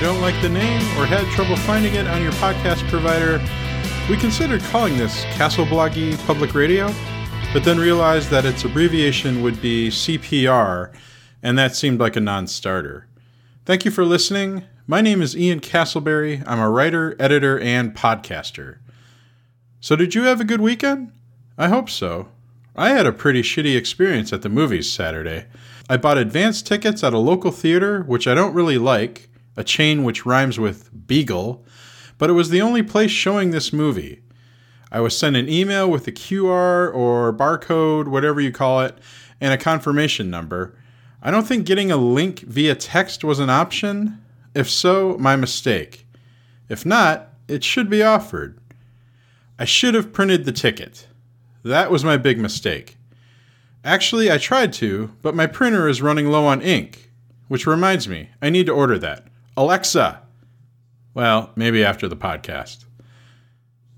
you don't like the name or had trouble finding it on your podcast provider, we considered calling this Castle Bloggy Public Radio, but then realized that its abbreviation would be CPR, and that seemed like a non starter. Thank you for listening. My name is Ian Castleberry. I'm a writer, editor, and podcaster. So, did you have a good weekend? I hope so. I had a pretty shitty experience at the movies Saturday. I bought advance tickets at a local theater, which I don't really like, a chain which rhymes with Beagle, but it was the only place showing this movie. I was sent an email with a QR or barcode, whatever you call it, and a confirmation number. I don't think getting a link via text was an option. If so, my mistake. If not, it should be offered. I should have printed the ticket. That was my big mistake. Actually, I tried to, but my printer is running low on ink. Which reminds me, I need to order that. Alexa! Well, maybe after the podcast.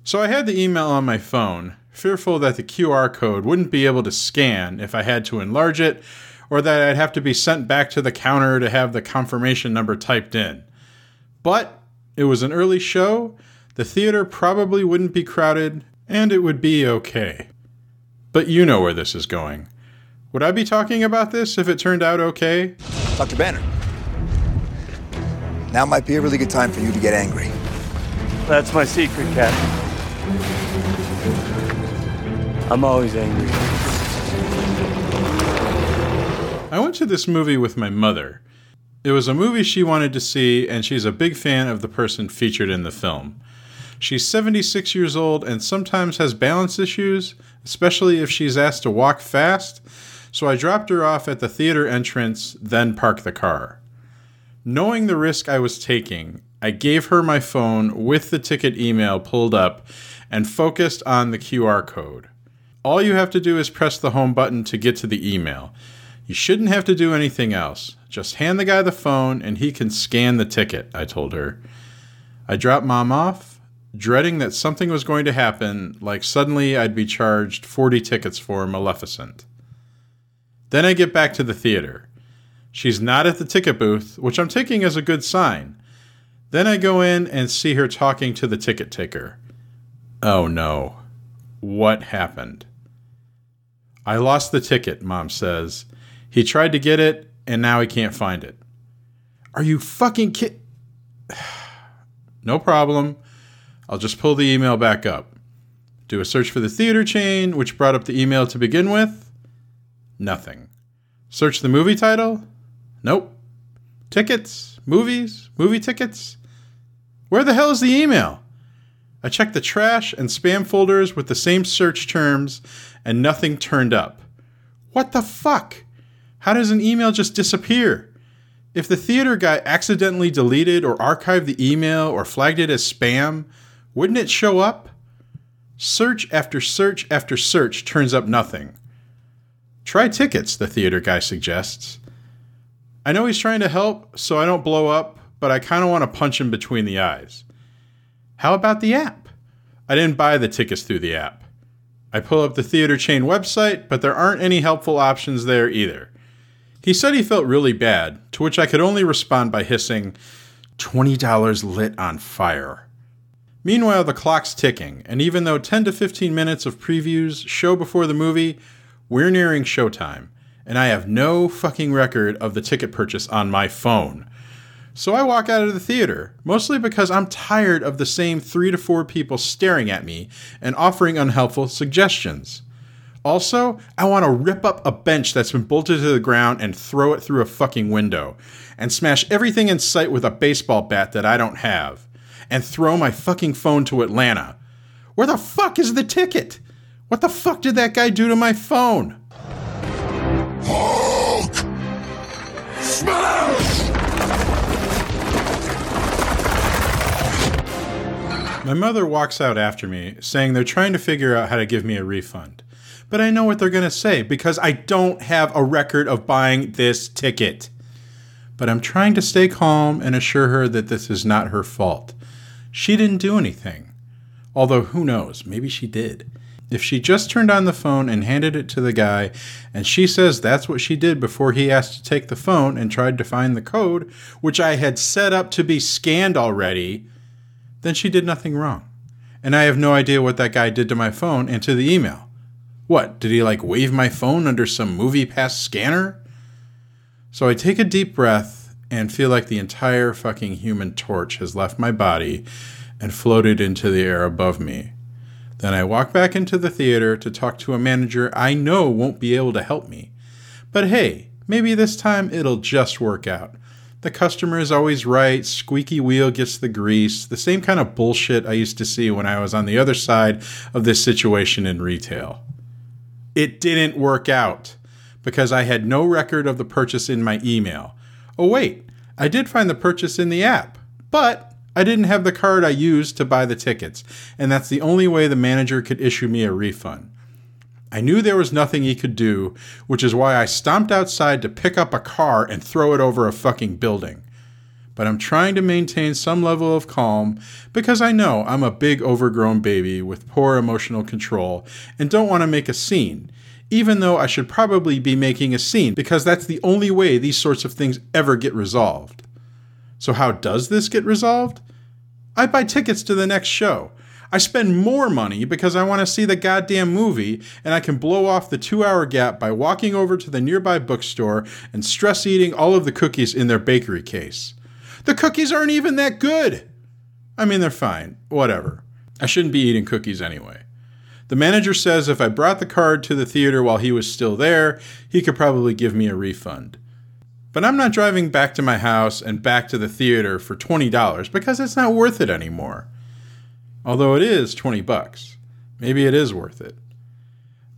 So I had the email on my phone, fearful that the QR code wouldn't be able to scan if I had to enlarge it, or that I'd have to be sent back to the counter to have the confirmation number typed in. But it was an early show, the theater probably wouldn't be crowded, and it would be okay. But you know where this is going. Would I be talking about this if it turned out okay? Dr. Banner. Now might be a really good time for you to get angry. That's my secret, Captain. I'm always angry. I went to this movie with my mother. It was a movie she wanted to see, and she's a big fan of the person featured in the film. She's 76 years old and sometimes has balance issues, especially if she's asked to walk fast, so I dropped her off at the theater entrance, then parked the car. Knowing the risk I was taking, I gave her my phone with the ticket email pulled up and focused on the QR code. All you have to do is press the home button to get to the email. You shouldn't have to do anything else. Just hand the guy the phone and he can scan the ticket, I told her. I dropped mom off, dreading that something was going to happen, like suddenly I'd be charged 40 tickets for Maleficent. Then I get back to the theater. She's not at the ticket booth, which I'm taking as a good sign. Then I go in and see her talking to the ticket taker. Oh no. What happened? I lost the ticket, Mom says. He tried to get it, and now he can't find it. Are you fucking kid? no problem. I'll just pull the email back up. Do a search for the theater chain, which brought up the email to begin with. Nothing. Search the movie title. Nope. Tickets, movies, movie tickets. Where the hell is the email? I checked the trash and spam folders with the same search terms, and nothing turned up. What the fuck? How does an email just disappear? If the theater guy accidentally deleted or archived the email or flagged it as spam, wouldn't it show up? Search after search after search turns up nothing. Try tickets, the theater guy suggests. I know he's trying to help, so I don't blow up, but I kind of want to punch him between the eyes. How about the app? I didn't buy the tickets through the app. I pull up the theater chain website, but there aren't any helpful options there either. He said he felt really bad, to which I could only respond by hissing, $20 lit on fire. Meanwhile, the clock's ticking, and even though 10 to 15 minutes of previews show before the movie, we're nearing showtime, and I have no fucking record of the ticket purchase on my phone. So I walk out of the theater, mostly because I'm tired of the same three to four people staring at me and offering unhelpful suggestions. Also, I want to rip up a bench that's been bolted to the ground and throw it through a fucking window, and smash everything in sight with a baseball bat that I don't have and throw my fucking phone to Atlanta. Where the fuck is the ticket? What the fuck did that guy do to my phone? Hulk! Smash! My mother walks out after me, saying they're trying to figure out how to give me a refund. But I know what they're going to say because I don't have a record of buying this ticket. But I'm trying to stay calm and assure her that this is not her fault. She didn't do anything. Although, who knows, maybe she did. If she just turned on the phone and handed it to the guy, and she says that's what she did before he asked to take the phone and tried to find the code, which I had set up to be scanned already, then she did nothing wrong. And I have no idea what that guy did to my phone and to the email. What, did he like wave my phone under some MoviePass scanner? So I take a deep breath and feel like the entire fucking human torch has left my body and floated into the air above me. Then I walk back into the theater to talk to a manager I know won't be able to help me. But hey, maybe this time it'll just work out. The customer is always right, squeaky wheel gets the grease, the same kind of bullshit I used to see when I was on the other side of this situation in retail. It didn't work out because I had no record of the purchase in my email. Oh, wait, I did find the purchase in the app, but I didn't have the card I used to buy the tickets, and that's the only way the manager could issue me a refund. I knew there was nothing he could do, which is why I stomped outside to pick up a car and throw it over a fucking building. But I'm trying to maintain some level of calm because I know I'm a big overgrown baby with poor emotional control and don't want to make a scene, even though I should probably be making a scene because that's the only way these sorts of things ever get resolved. So, how does this get resolved? I buy tickets to the next show. I spend more money because I want to see the goddamn movie, and I can blow off the two hour gap by walking over to the nearby bookstore and stress eating all of the cookies in their bakery case. The cookies aren't even that good! I mean, they're fine. Whatever. I shouldn't be eating cookies anyway. The manager says if I brought the card to the theater while he was still there, he could probably give me a refund. But I'm not driving back to my house and back to the theater for $20 because it's not worth it anymore. Although it is 20 bucks. Maybe it is worth it.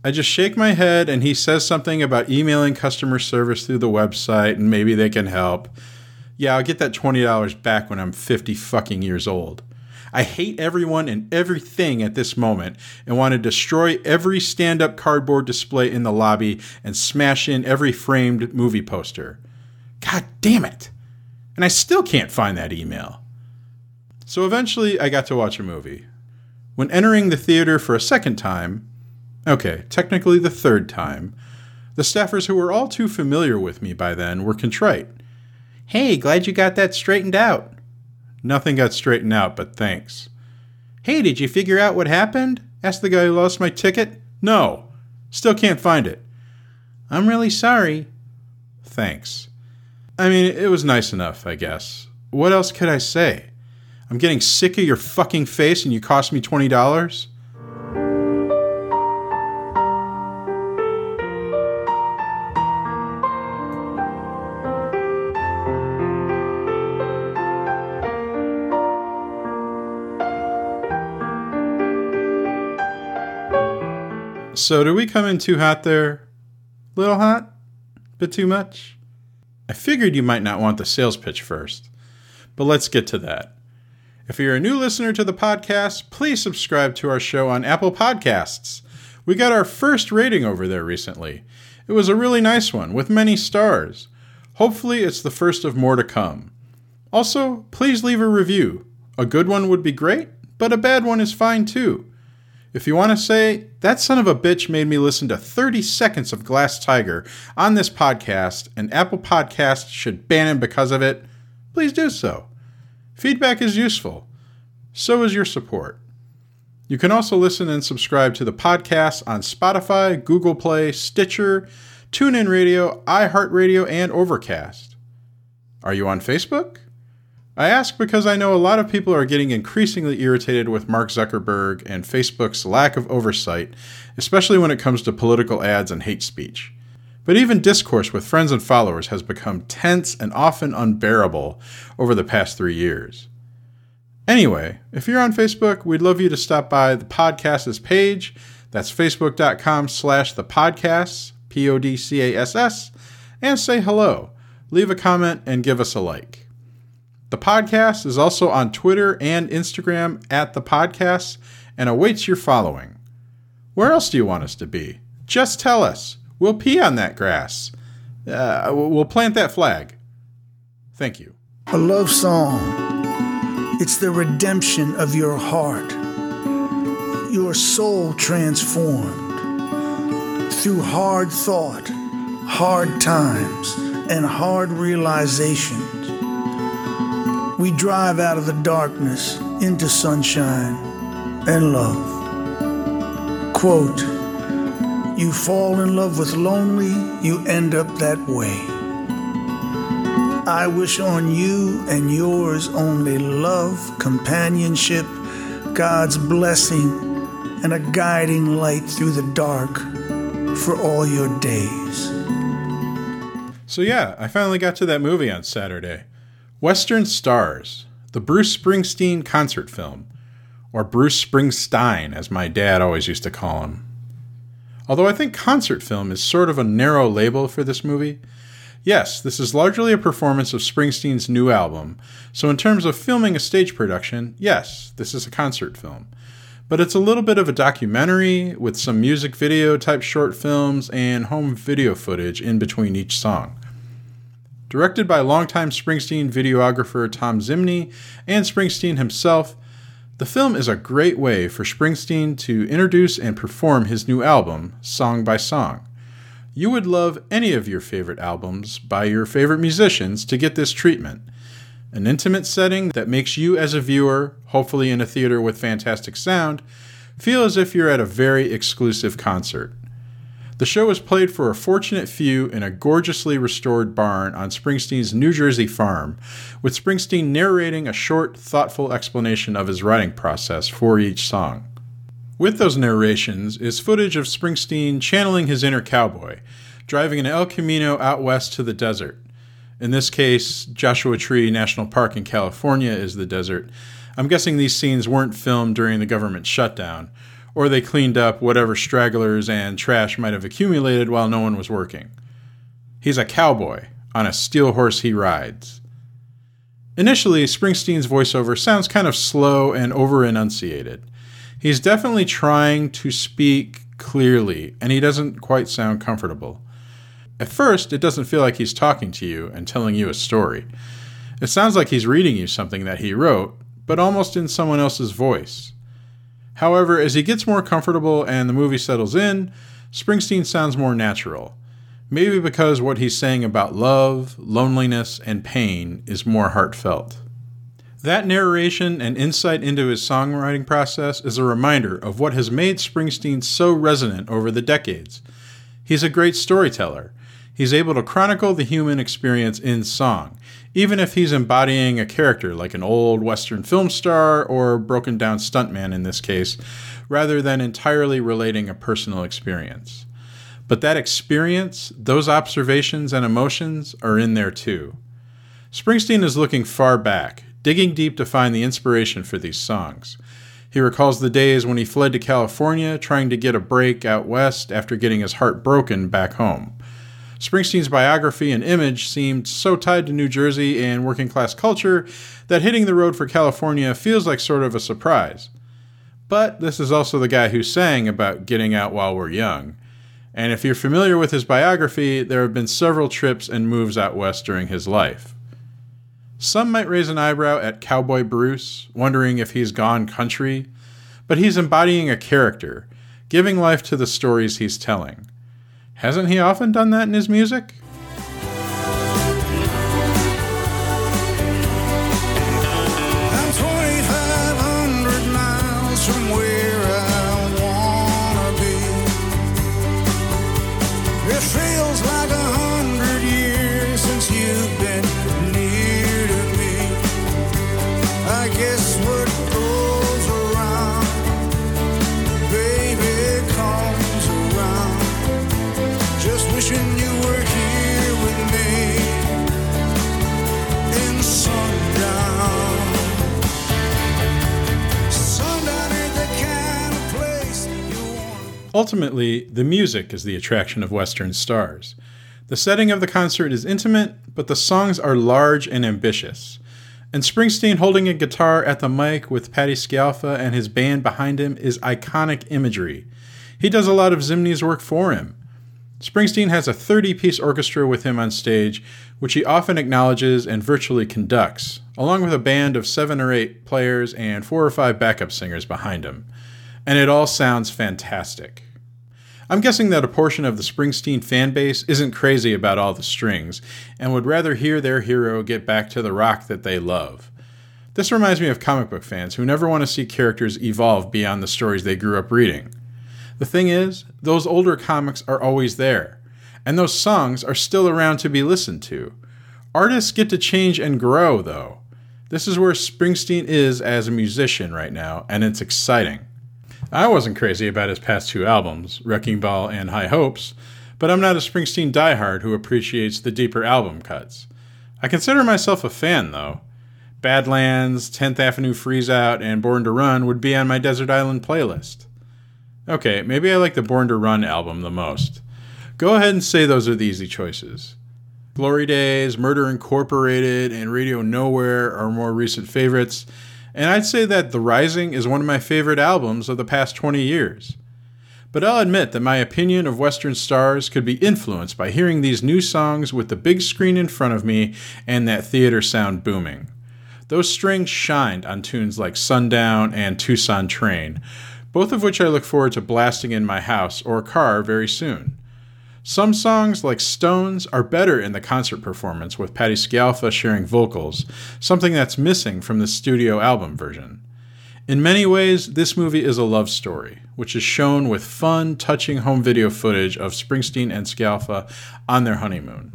I just shake my head and he says something about emailing customer service through the website and maybe they can help. Yeah, I'll get that $20 back when I'm 50 fucking years old. I hate everyone and everything at this moment and want to destroy every stand up cardboard display in the lobby and smash in every framed movie poster. God damn it. And I still can't find that email. So eventually, I got to watch a movie. When entering the theater for a second time, okay, technically the third time, the staffers who were all too familiar with me by then were contrite. Hey, glad you got that straightened out. Nothing got straightened out, but thanks. Hey, did you figure out what happened? asked the guy who lost my ticket. No, still can't find it. I'm really sorry. Thanks. I mean, it was nice enough, I guess. What else could I say? I'm getting sick of your fucking face and you cost me $20? So, do we come in too hot there? Little hot? Bit too much? I figured you might not want the sales pitch first, but let's get to that. If you're a new listener to the podcast, please subscribe to our show on Apple Podcasts. We got our first rating over there recently. It was a really nice one with many stars. Hopefully, it's the first of more to come. Also, please leave a review. A good one would be great, but a bad one is fine too. If you want to say, that son of a bitch made me listen to 30 seconds of Glass Tiger on this podcast, and Apple Podcasts should ban him because of it, please do so. Feedback is useful. So is your support. You can also listen and subscribe to the podcast on Spotify, Google Play, Stitcher, TuneIn Radio, iHeartRadio, and Overcast. Are you on Facebook? I ask because I know a lot of people are getting increasingly irritated with Mark Zuckerberg and Facebook's lack of oversight, especially when it comes to political ads and hate speech. But even discourse with friends and followers has become tense and often unbearable over the past three years. Anyway, if you're on Facebook, we'd love you to stop by the podcast's page. That's facebook.com slash the podcasts, P O D C A S S, and say hello. Leave a comment and give us a like. The podcast is also on Twitter and Instagram at the podcast and awaits your following. Where else do you want us to be? Just tell us. We'll pee on that grass. Uh, we'll plant that flag. Thank you. A love song. It's the redemption of your heart. your soul transformed through hard thought, hard times, and hard realizations. We drive out of the darkness into sunshine and love. Quote, you fall in love with lonely, you end up that way. I wish on you and yours only love, companionship, God's blessing, and a guiding light through the dark for all your days. So, yeah, I finally got to that movie on Saturday Western Stars, the Bruce Springsteen concert film, or Bruce Springsteen, as my dad always used to call him. Although I think concert film is sort of a narrow label for this movie. Yes, this is largely a performance of Springsteen's new album, so in terms of filming a stage production, yes, this is a concert film. But it's a little bit of a documentary with some music video type short films and home video footage in between each song. Directed by longtime Springsteen videographer Thom Zimny and Springsteen himself, the film is a great way for Springsteen to introduce and perform his new album, song by song. You would love any of your favorite albums by your favorite musicians to get this treatment. An intimate setting that makes you, as a viewer, hopefully in a theater with fantastic sound, feel as if you're at a very exclusive concert. The show was played for a fortunate few in a gorgeously restored barn on Springsteen's New Jersey farm, with Springsteen narrating a short, thoughtful explanation of his writing process for each song. With those narrations is footage of Springsteen channeling his inner cowboy, driving an El Camino out west to the desert. In this case, Joshua Tree National Park in California is the desert. I'm guessing these scenes weren't filmed during the government shutdown, or they cleaned up whatever stragglers and trash might have accumulated while no one was working. He's a cowboy. On a steel horse he rides. Initially, Springsteen's voiceover sounds kind of slow and over enunciated. He's definitely trying to speak clearly, and he doesn't quite sound comfortable. At first, it doesn't feel like he's talking to you and telling you a story. It sounds like he's reading you something that he wrote, but almost in someone else's voice. However, as he gets more comfortable and the movie settles in, Springsteen sounds more natural. Maybe because what he's saying about love, loneliness, and pain is more heartfelt. That narration and insight into his songwriting process is a reminder of what has made Springsteen so resonant over the decades. He's a great storyteller. He's able to chronicle the human experience in song, even if he's embodying a character like an old Western film star or broken down stuntman in this case, rather than entirely relating a personal experience. But that experience, those observations and emotions are in there too. Springsteen is looking far back, digging deep to find the inspiration for these songs. He recalls the days when he fled to California trying to get a break out west after getting his heart broken back home. Springsteen's biography and image seemed so tied to New Jersey and working class culture that hitting the road for California feels like sort of a surprise. But this is also the guy who sang about getting out while we're young. And if you're familiar with his biography, there have been several trips and moves out west during his life. Some might raise an eyebrow at Cowboy Bruce, wondering if he's gone country, but he's embodying a character, giving life to the stories he's telling. Hasn't he often done that in his music? Ultimately, the music is the attraction of Western Stars. The setting of the concert is intimate, but the songs are large and ambitious. And Springsteen holding a guitar at the mic with Patti Scialfa and his band behind him is iconic imagery. He does a lot of Zimny's work for him. Springsteen has a 30 piece orchestra with him on stage, which he often acknowledges and virtually conducts, along with a band of seven or eight players and four or five backup singers behind him. And it all sounds fantastic. I'm guessing that a portion of the Springsteen fan base isn't crazy about all the strings and would rather hear their hero get back to the rock that they love. This reminds me of comic book fans who never want to see characters evolve beyond the stories they grew up reading. The thing is, those older comics are always there, and those songs are still around to be listened to. Artists get to change and grow, though. This is where Springsteen is as a musician right now, and it's exciting. I wasn't crazy about his past two albums, Wrecking Ball and High Hopes, but I'm not a Springsteen diehard who appreciates the deeper album cuts. I consider myself a fan, though. Badlands, 10th Avenue Freeze Out, and Born to Run would be on my Desert Island playlist. Okay, maybe I like the Born to Run album the most. Go ahead and say those are the easy choices. Glory Days, Murder Incorporated, and Radio Nowhere are more recent favorites, and I'd say that The Rising is one of my favorite albums of the past 20 years. But I'll admit that my opinion of Western Stars could be influenced by hearing these new songs with the big screen in front of me and that theater sound booming. Those strings shined on tunes like Sundown and Tucson Train, both of which I look forward to blasting in my house or car very soon. Some songs, like Stones, are better in the concert performance with Patti Scialfa sharing vocals, something that's missing from the studio album version. In many ways, this movie is a love story, which is shown with fun, touching home video footage of Springsteen and Scialfa on their honeymoon.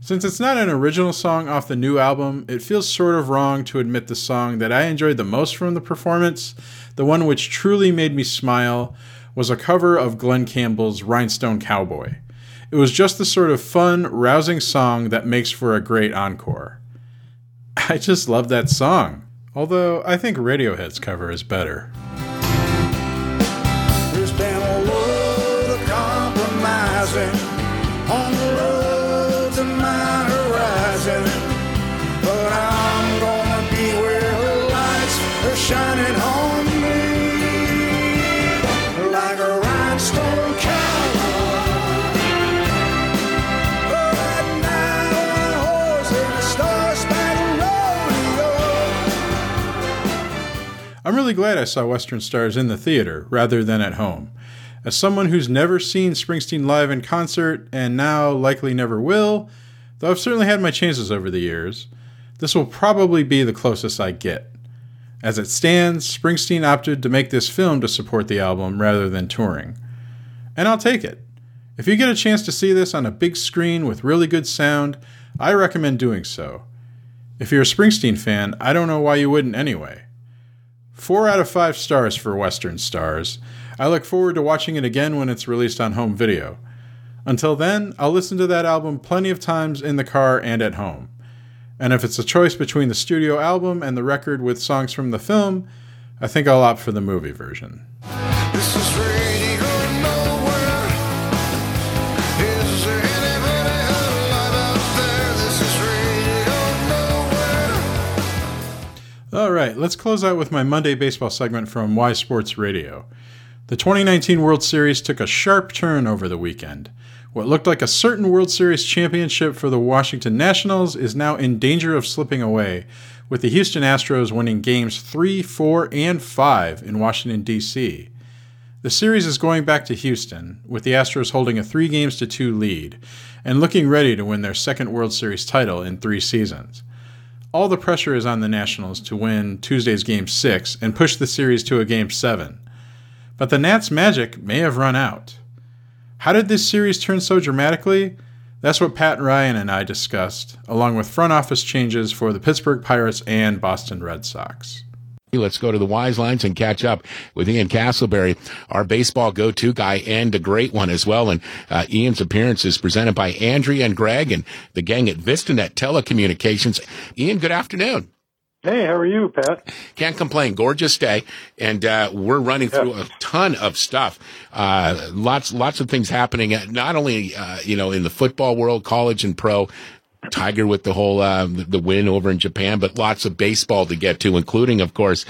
Since it's not an original song off the new album, it feels sort of wrong to admit the song that I enjoyed the most from the performance, the one which truly made me smile, was a cover of Glen Campbell's Rhinestone Cowboy. It was just the sort of fun, rousing song that makes for a great encore. I just love that song, although I think Radiohead's cover is better. There's been a of compromising really glad I saw Western Stars in the theater rather than at home. As someone who's never seen Springsteen live in concert and now likely never will, though I've certainly had my chances over the years, this will probably be the closest I get. As it stands, Springsteen opted to make this film to support the album rather than touring. And I'll take it. If you get a chance to see this on a big screen with really good sound, I recommend doing so. If you're a Springsteen fan, I don't know why you wouldn't anyway. Four out of five stars for Western Stars. I look forward to watching it again when it's released on home video. Until then, I'll listen to that album plenty of times in the car and at home. And if it's a choice between the studio album and the record with songs from the film, I think I'll opt for the movie version. All right, let's close out with my Monday baseball segment from WISE Sports Radio. The 2019 World Series took a sharp turn over the weekend. What looked like a certain World Series championship for the Washington Nationals is now in danger of slipping away, with the Houston Astros winning games 3, 4, and 5 in Washington, D.C. The series is going back to Houston, with the Astros holding a 3 games to 2 lead and looking ready to win their second World Series title in 3 seasons. All the pressure is on the Nationals to win Tuesday's Game 6 and push the series to a Game 7. But the Nats' magic may have run out. How did this series turn so dramatically? That's what Pat Ryan and I discussed, along with front office changes for the Pittsburgh Pirates and Boston Red Sox. Let's go to the Wise Lines and catch up with Ian Castleberry, our baseball go-to guy and a great one as well. And uh, Ian's appearance is presented by Andrea and Greg and the gang at VistaNet Telecommunications. Ian, good afternoon. Hey, how are you, Pat? Can't complain. Gorgeous day, and uh, we're running through a ton of stuff. Uh, lots, lots of things happening. uh, Not only uh, you know in the football world, college and pro. Tiger with the whole uh, the win over in Japan, but lots of baseball to get to, including, of course,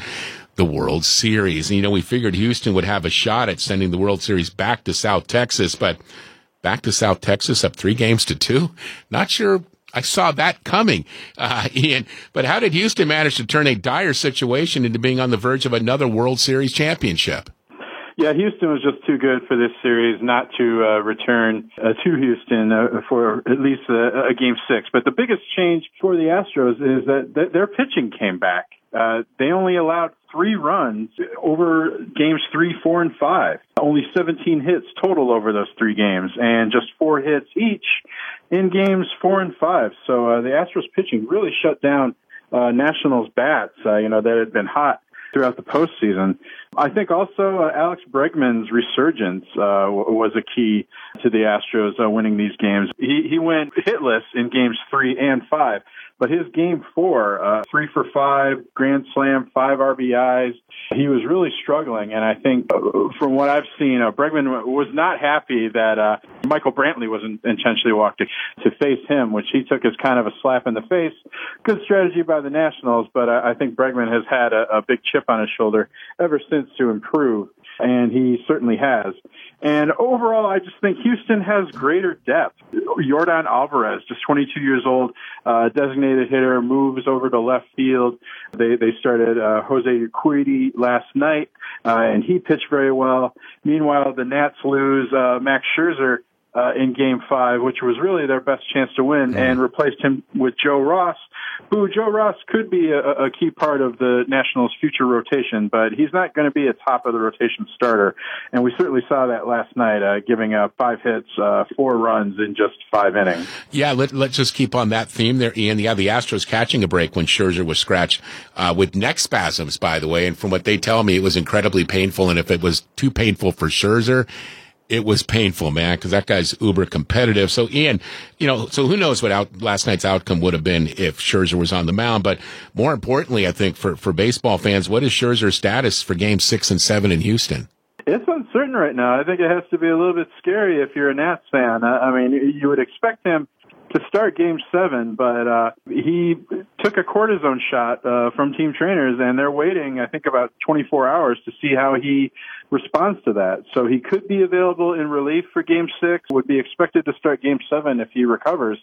the World Series. And, you know, we figured Houston would have a shot at sending the World Series back to South Texas, but back to South Texas up three games to two. Not sure I saw that coming, uh, Ian. But how did Houston manage to turn a dire situation into being on the verge of another World Series championship? Yeah, Houston was just too good for this series not to uh, return uh, to Houston uh, for at least a, a game six. But the biggest change for the Astros is that th- their pitching came back. Uh, they only allowed three runs over games three, four, and five. Only 17 hits total over those three games, and just four hits each in games four and five. So uh, the Astros pitching really shut down uh, Nationals bats. Uh, you know that had been hot throughout the postseason. I think also uh, Alex Bregman's resurgence uh, was a key to the Astros uh, winning these games. He he went hitless in games three and five, but his game four, uh, three for five, grand slam, five RBIs, he was really struggling. And I think uh, from what I've seen, uh, Bregman was not happy that uh, Michael Brantley was in- intentionally walked to, to face him, which he took as kind of a slap in the face. Good strategy by the Nationals, but I, I think Bregman has had a, a big chip on his shoulder ever since to improve, and he certainly has. And overall, I just think Houston has greater depth. Yordan Alvarez, just 22 years old, uh, designated hitter, moves over to left field. They they started uh, Jose Urquidy last night, uh, and he pitched very well. Meanwhile, the Nats lose uh, Max Scherzer uh, in Game Five, which was really their best chance to win, and replaced him with Joe Ross, who Joe Ross could be a, a key part of the Nationals' future rotation, but he's not going to be a top of the rotation starter. And we certainly saw that last night, uh, giving up five hits, uh, four runs in just five innings. Yeah, let, let's just keep on that theme there, Ian. Yeah, the Astros catching a break when Scherzer was scratched uh, with neck spasms, by the way. And from what they tell me, it was incredibly painful. And if it was too painful for Scherzer, it was painful, man, because that guy's uber competitive. So, Ian, you know, so who knows what out, last night's outcome would have been if Scherzer was on the mound. But more importantly, I think for, for baseball fans, what is Scherzer's status for game six and seven in Houston? It's uncertain right now. I think it has to be a little bit scary if you're a Nats fan. I I mean, you would expect him to start game seven, but uh, he took a cortisone shot uh, from team trainers, and they're waiting, I think, about 24 hours to see how he responds to that. So he could be available in relief for game six, would be expected to start game seven if he recovers.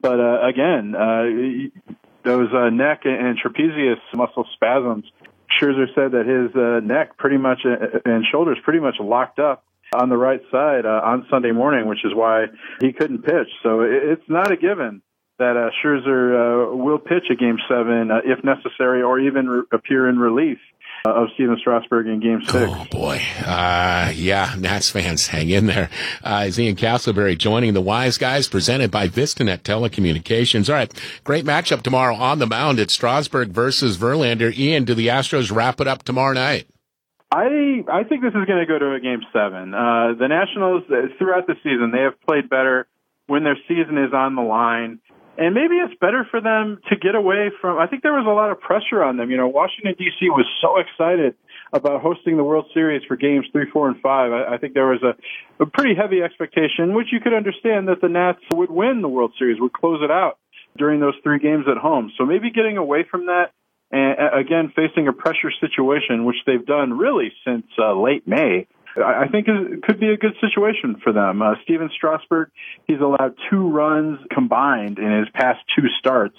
But uh, again, uh, those uh, neck and trapezius muscle spasms, Scherzer said that his uh, neck pretty much uh, and shoulders pretty much locked up on the right side uh, on Sunday morning, which is why he couldn't pitch. So it's not a given that uh, Scherzer uh, will pitch a game seven uh, if necessary, or even re- appear in relief uh, of Steven Strasburg in game six. Oh boy. Uh, yeah, Nats fans, hang in there. Uh, is Ian Castleberry joining the Wise Guys presented by Vistanet Telecommunications. All right. Great matchup tomorrow on the mound. It's Strasburg versus Verlander. Ian, do the Astros wrap it up tomorrow night? I I think this is going to go to a game seven. Uh, the Nationals uh, throughout the season they have played better when their season is on the line, and maybe it's better for them to get away from. I think there was a lot of pressure on them. You know, Washington D.C. was so excited about hosting the World Series for games three, four, and five. I, I think there was a, a pretty heavy expectation, which you could understand that the Nats would win the World Series, would close it out during those three games at home. So maybe getting away from that and again facing a pressure situation, which they've done really since uh, late May. I think it could be a good situation for them. Uh, Steven Strasburg, he's allowed two runs combined in his past two starts,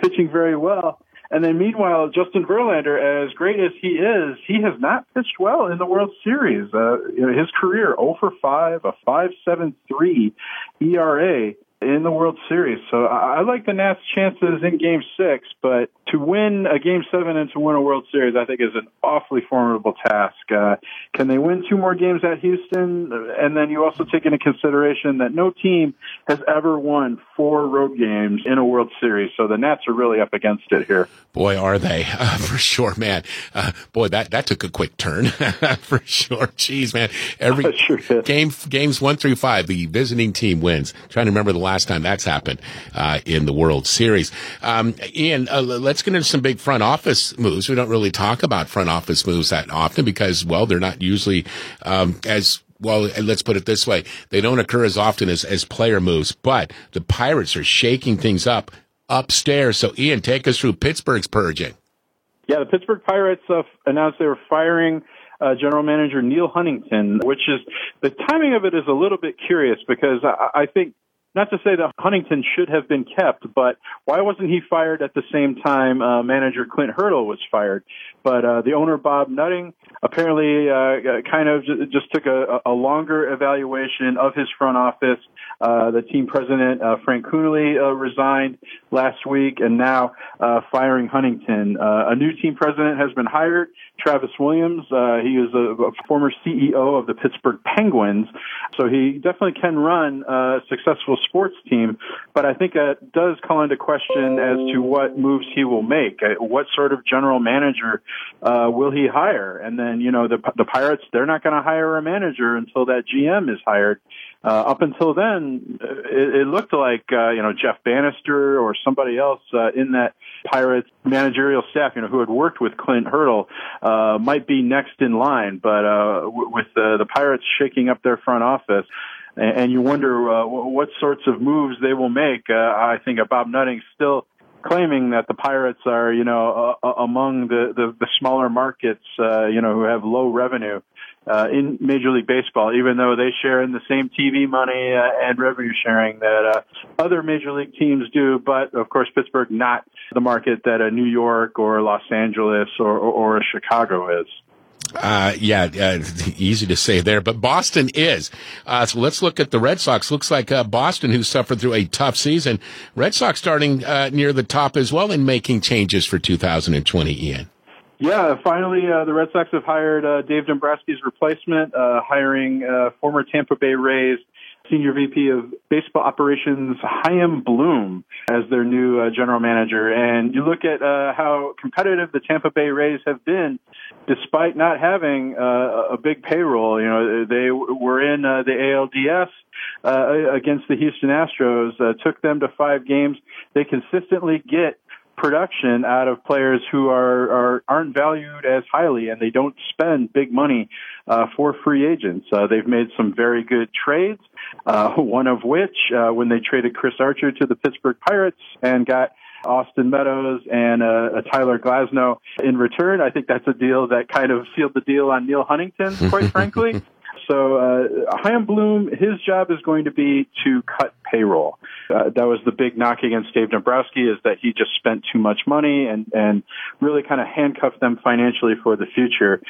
pitching very well. And then meanwhile, Justin Verlander, as great as he is, he has not pitched well in the World Series. Uh, you know, his career 0 for 5, a 5.73 ERA in the World Series. So I, I like the Nats' chances in Game Six, but to win a Game Seven and to win a World Series, I think is an awfully formidable task. Uh, can they win two more games at Houston? And then you also take into consideration that no team has ever won four road games in a World Series. So the Nats are really up against it here. Boy, are they uh, for sure, man. Uh, boy, that that took a quick turn for sure. Jeez, man. Every Sure game games one through five, the visiting team wins. trying to remember the last time that's happened uh, in the World Series. Um, Ian, uh, let's get into some big front office moves. We don't really talk about front office moves that often because, well, they're not usually um, as well, let's put it this way. They don't occur as often as, as player moves, but the Pirates are shaking things up upstairs. So, Ian, take us through Pittsburgh's purging. Yeah, the Pittsburgh Pirates uh, announced they were firing uh, general manager Neil Huntington, which is the timing of it is a little bit curious because I, I think not to say that Huntington should have been kept, but why wasn't he fired at the same time uh, manager Clint Hurdle was fired? But uh, the owner Bob Nutting apparently uh, kind of just took a, a longer evaluation of his front office. Uh, the team president, uh, Frank Coonelly, uh, resigned last week and now uh, firing Huntington. Uh, a new team president has been hired, Travis Williams. he is a, a, former CEO of the Pittsburgh Penguins, so he definitely can run a successful sports team, but I think it does call into question as to what moves he will make. What sort of general manager uh, will he hire? And then, you know, the, the Pirates, they're not going to hire a manager until that GM is hired. Uh, up until then, it, it looked like uh, you know Jeff Banister or somebody else uh, in that Pirates managerial staff, you know, who had worked with Clint Hurdle, uh, might be next in line. But uh, w- with uh, the Pirates shaking up their front office, and, you wonder uh, what sorts of moves they will make. Uh, I think Bob Nutting still claiming that the Pirates are, you know, uh, among the, the, the smaller markets, uh, you know, who have low revenue uh, in Major League Baseball, even though they share in the same TV money uh, and revenue sharing that uh, other Major League teams do. But of course, Pittsburgh not the market that a New York or Los Angeles or, or, or a Chicago is. Uh, yeah, uh, easy to say there, but Boston is. Uh, so let's look at the Red Sox. Looks like uh, Boston, who suffered through a tough season. Red Sox starting uh, near the top as well and making changes for 2020, Ian. Yeah, finally, uh, the Red Sox have hired Dave Dombrowski's replacement, hiring former Tampa Bay Rays Senior VP of Baseball Operations Chaim Bloom as their new uh, general manager. And you look at uh, how competitive the Tampa Bay Rays have been, despite not having uh, a big payroll. You know, they were in uh, the ALDS uh, against the Houston Astros, uh, took them to five games. They consistently get production out of players who are, are aren't valued as highly and they don't spend big money uh, for free agents. Uh, they've made some very good trades. Uh, one of which, uh, when they traded Chris Archer to the Pittsburgh Pirates and got Austin Meadows and uh, Tyler Glasnow in return. I think that's a deal that kind of sealed the deal on Neil Huntington, quite frankly. So uh, Chaim Bloom, his job is going to be to cut payroll. Uh, that was the big knock against Dave Dombrowski is that he just spent too much money and and really kind of handcuffed them financially for the future.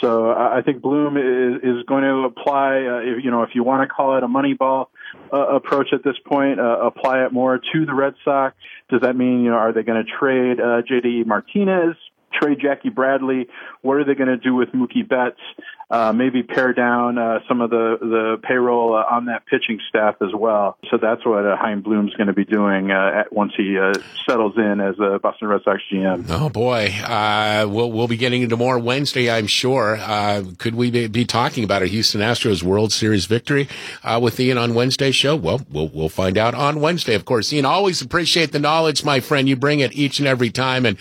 So I think Bloom is is going to apply, uh, if, you know, if you want to call it a Moneyball uh, approach at this point, uh, apply it more to the Red Sox. Does that mean you know are they going to trade uh, JD Martinez? trade Jackie Bradley? What are they going to do with Mookie Betts? Uh, maybe pare down uh, some of the the payroll uh, on that pitching staff as well. So that's what uh, Chaim Bloom's going to be doing uh, at, once he uh, settles in as a Boston Red Sox GM. Oh boy, uh, we'll we'll be getting into more Wednesday, I'm sure. Uh, could we be, be, talking about a Houston Astros World Series victory uh, with Ian on Wednesday's show? Well, we'll we'll find out on Wednesday, of course. Ian, always appreciate the knowledge, my friend. You bring it each and every time, and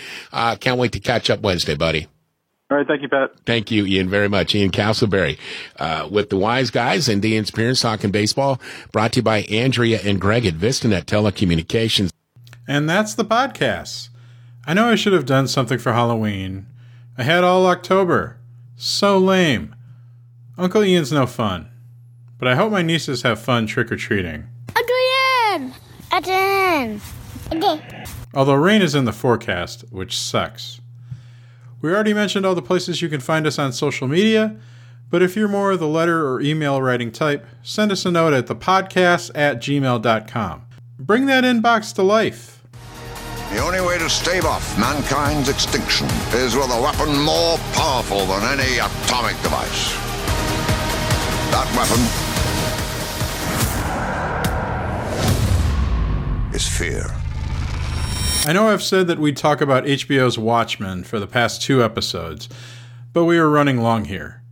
can't wait to catch up Wednesday, buddy. All right. Thank you, Pat. Thank you, Ian, very much. Ian Castleberry, uh, with the Wise Guys and Ian's Appearance Talking Baseball, brought to you by Andrea and Greg at VistaNet Telecommunications. And that's the podcast. I know I should have done something for Halloween. I had all October. So lame. Uncle Ian's no fun. But I hope my nieces have fun trick or treating. Again! Again! Again! Although rain is in the forecast, which sucks. We already mentioned all the places you can find us on social media, but if you're more of the letter or email writing type, send us a note at thepodcast at gmail.com. Bring that inbox to life. The only way to stave off mankind's extinction is with a weapon more powerful than any atomic device. That weapon is fear. I know I've said that we'd talk about HBO's Watchmen for the past two episodes, but we are running long here.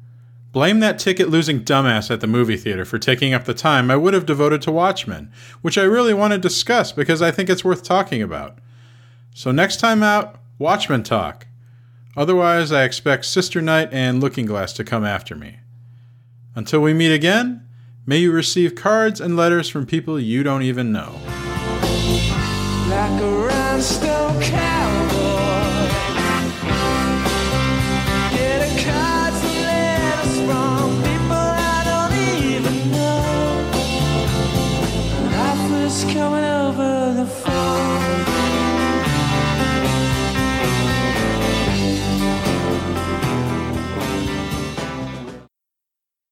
Blame that ticket losing dumbass at the movie theater for taking up the time I would have devoted to Watchmen, which I really want to discuss because I think it's worth talking about. So next time out, Watchmen talk. Otherwise, I expect Sister Night and Looking Glass to come after me. Until we meet again, may you receive cards and letters from people you don't even know. Like rhinestone cat.